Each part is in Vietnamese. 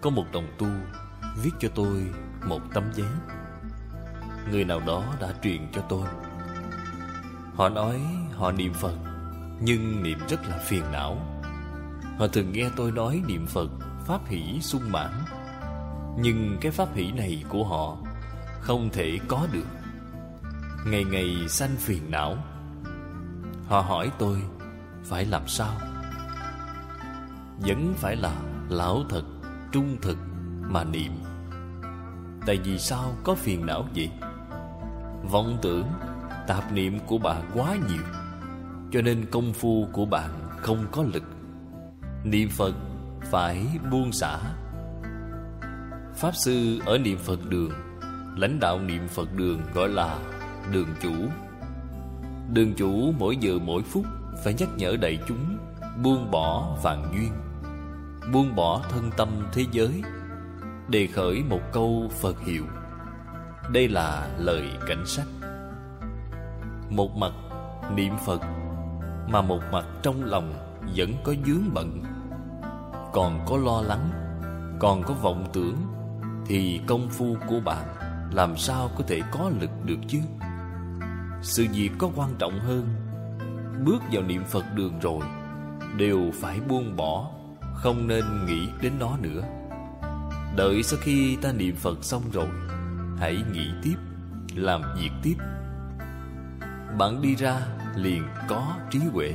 Có một đồng tu viết cho tôi một tấm giấy. Người nào đó đã truyền cho tôi. Họ nói họ niệm Phật, Nhưng niệm rất là phiền não. Họ thường nghe tôi nói niệm Phật, Pháp hỷ sung mãn. Nhưng cái pháp hỷ này của họ Không thể có được. Ngày ngày sanh phiền não. Họ hỏi tôi, Phải làm sao? Vẫn phải là lão thật. Trung thực mà niệm. Tại vì sao có phiền não vậy? Vọng tưởng, Tạp niệm của bạn quá nhiều, Cho nên công phu của bạn không có lực. Niệm Phật phải buông xả. Pháp Sư ở niệm Phật đường, Lãnh đạo niệm Phật đường gọi là đường chủ. Đường chủ mỗi giờ mỗi phút Phải nhắc nhở đại chúng Buông bỏ vạn duyên. Buông bỏ thân tâm thế giới, Đề khởi một câu Phật hiệu. Đây là lời cảnh sách Một mặt niệm Phật, Mà một mặt trong lòng vẫn có dướng bận. Còn có lo lắng, Còn có vọng tưởng, Thì công phu của bạn Làm sao có thể có lực được chứ? Sự việc có quan trọng hơn. Bước vào niệm Phật đường rồi, Đều phải buông bỏ không nên nghĩ đến nó nữa. Đợi sau khi ta niệm Phật xong rồi, Hãy nghĩ tiếp, Làm việc tiếp. Bạn đi ra liền có trí huệ.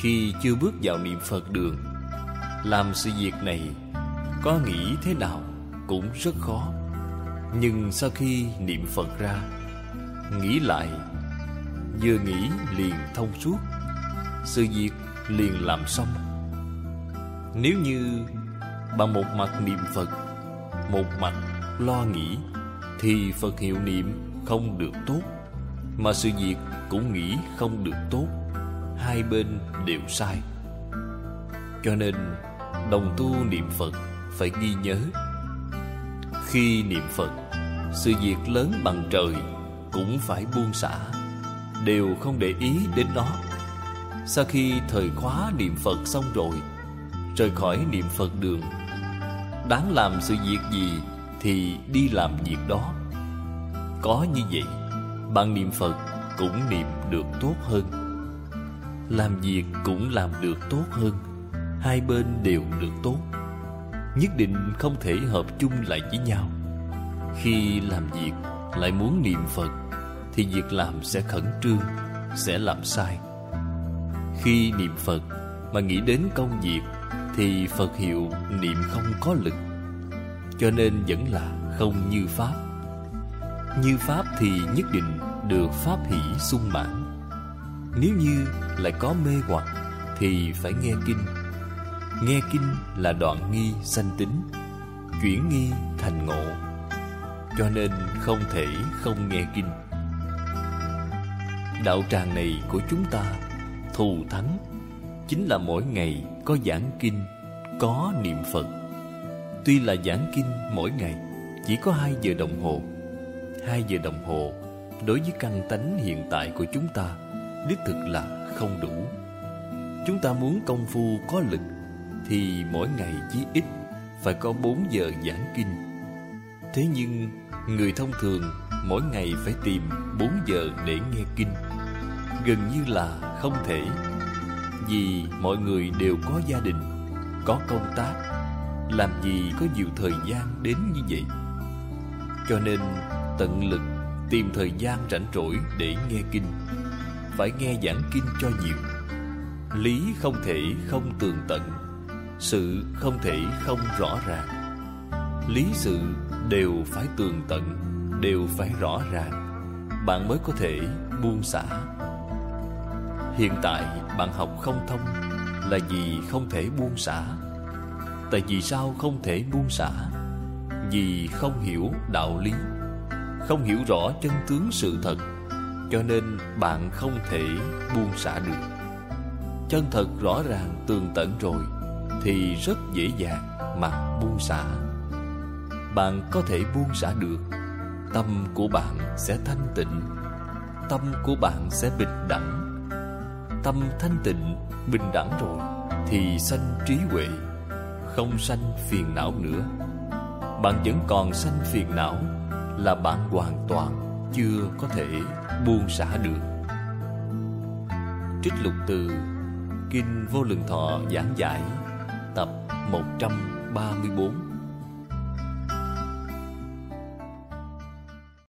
Khi chưa bước vào niệm Phật đường, Làm sự việc này, Có nghĩ thế nào cũng rất khó. Nhưng sau khi niệm Phật ra, Nghĩ lại, Vừa nghĩ liền thông suốt. Sự việc liền làm xong. Nếu như Bằng một mặt niệm Phật, Một mặt lo nghĩ, Thì Phật hiệu niệm không được tốt, Mà sự việc cũng nghĩ không được tốt. Hai bên đều sai. Cho nên, Đồng tu niệm Phật Phải ghi nhớ. Khi niệm Phật, Sự việc lớn bằng trời Cũng phải buông xả, Đều không để ý đến nó. Sau khi thời khóa niệm Phật xong rồi Rời khỏi niệm Phật đường. Đáng làm sự việc gì Thì đi làm việc đó. Có như vậy, Bạn niệm Phật cũng niệm được tốt hơn. Làm việc cũng làm được tốt hơn. Hai bên đều được tốt. Nhất định không thể hợp chung lại với nhau. Khi làm việc lại muốn niệm Phật, Thì việc làm sẽ khẩn trương, Sẽ làm sai. Khi niệm Phật mà nghĩ đến công việc thì Phật hiệu niệm không có lực, Cho nên vẫn là không như Pháp. Như Pháp thì nhất định được Pháp hỷ sung mãn. Nếu như lại có mê hoặc Thì phải nghe kinh. Nghe kinh là đoạn nghi sanh tính, Chuyển nghi thành ngộ, Cho nên không thể không nghe kinh. Đạo tràng này của chúng ta Thù thắng Chính là mỗi ngày có giảng kinh, Có niệm Phật. Tuy là giảng kinh mỗi ngày, Chỉ có hai giờ đồng hồ. Hai giờ đồng hồ Đối với căn tánh hiện tại của chúng ta, Đích thực là không đủ. Chúng ta muốn công phu có lực Thì mỗi ngày chí ít Phải có bốn giờ giảng kinh. Thế nhưng, Người thông thường Mỗi ngày phải tìm bốn giờ để nghe kinh. Gần như là không thể vì mọi người đều có gia đình, Có công tác, Làm gì có nhiều thời gian đến như vậy. Cho nên, tận lực tìm thời gian rảnh rỗi để nghe kinh, Phải nghe giảng kinh cho nhiều. Lý không thể không tường tận, Sự không thể không rõ ràng. Lý sự đều phải tường tận, Đều phải rõ ràng. Bạn mới có thể buông xả. Hiện tại, bạn học không thông Là vì không thể buông xả. Tại vì sao không thể buông xả? Vì không hiểu đạo lý, Không hiểu rõ chân tướng sự thật, Cho nên bạn không thể buông xả được. Chân thật rõ ràng tường tận rồi Thì rất dễ dàng mà buông xả. Bạn có thể buông xả được, Tâm của bạn sẽ thanh tịnh, Tâm của bạn sẽ bình đẳng. Tâm thanh tịnh, bình đẳng rồi Thì sanh trí huệ không sanh phiền não nữa. Bạn vẫn còn sanh phiền não Là bạn hoàn toàn chưa có thể buông xả được. Trích lục từ Kinh Vô Lượng Thọ giảng giải Tập 134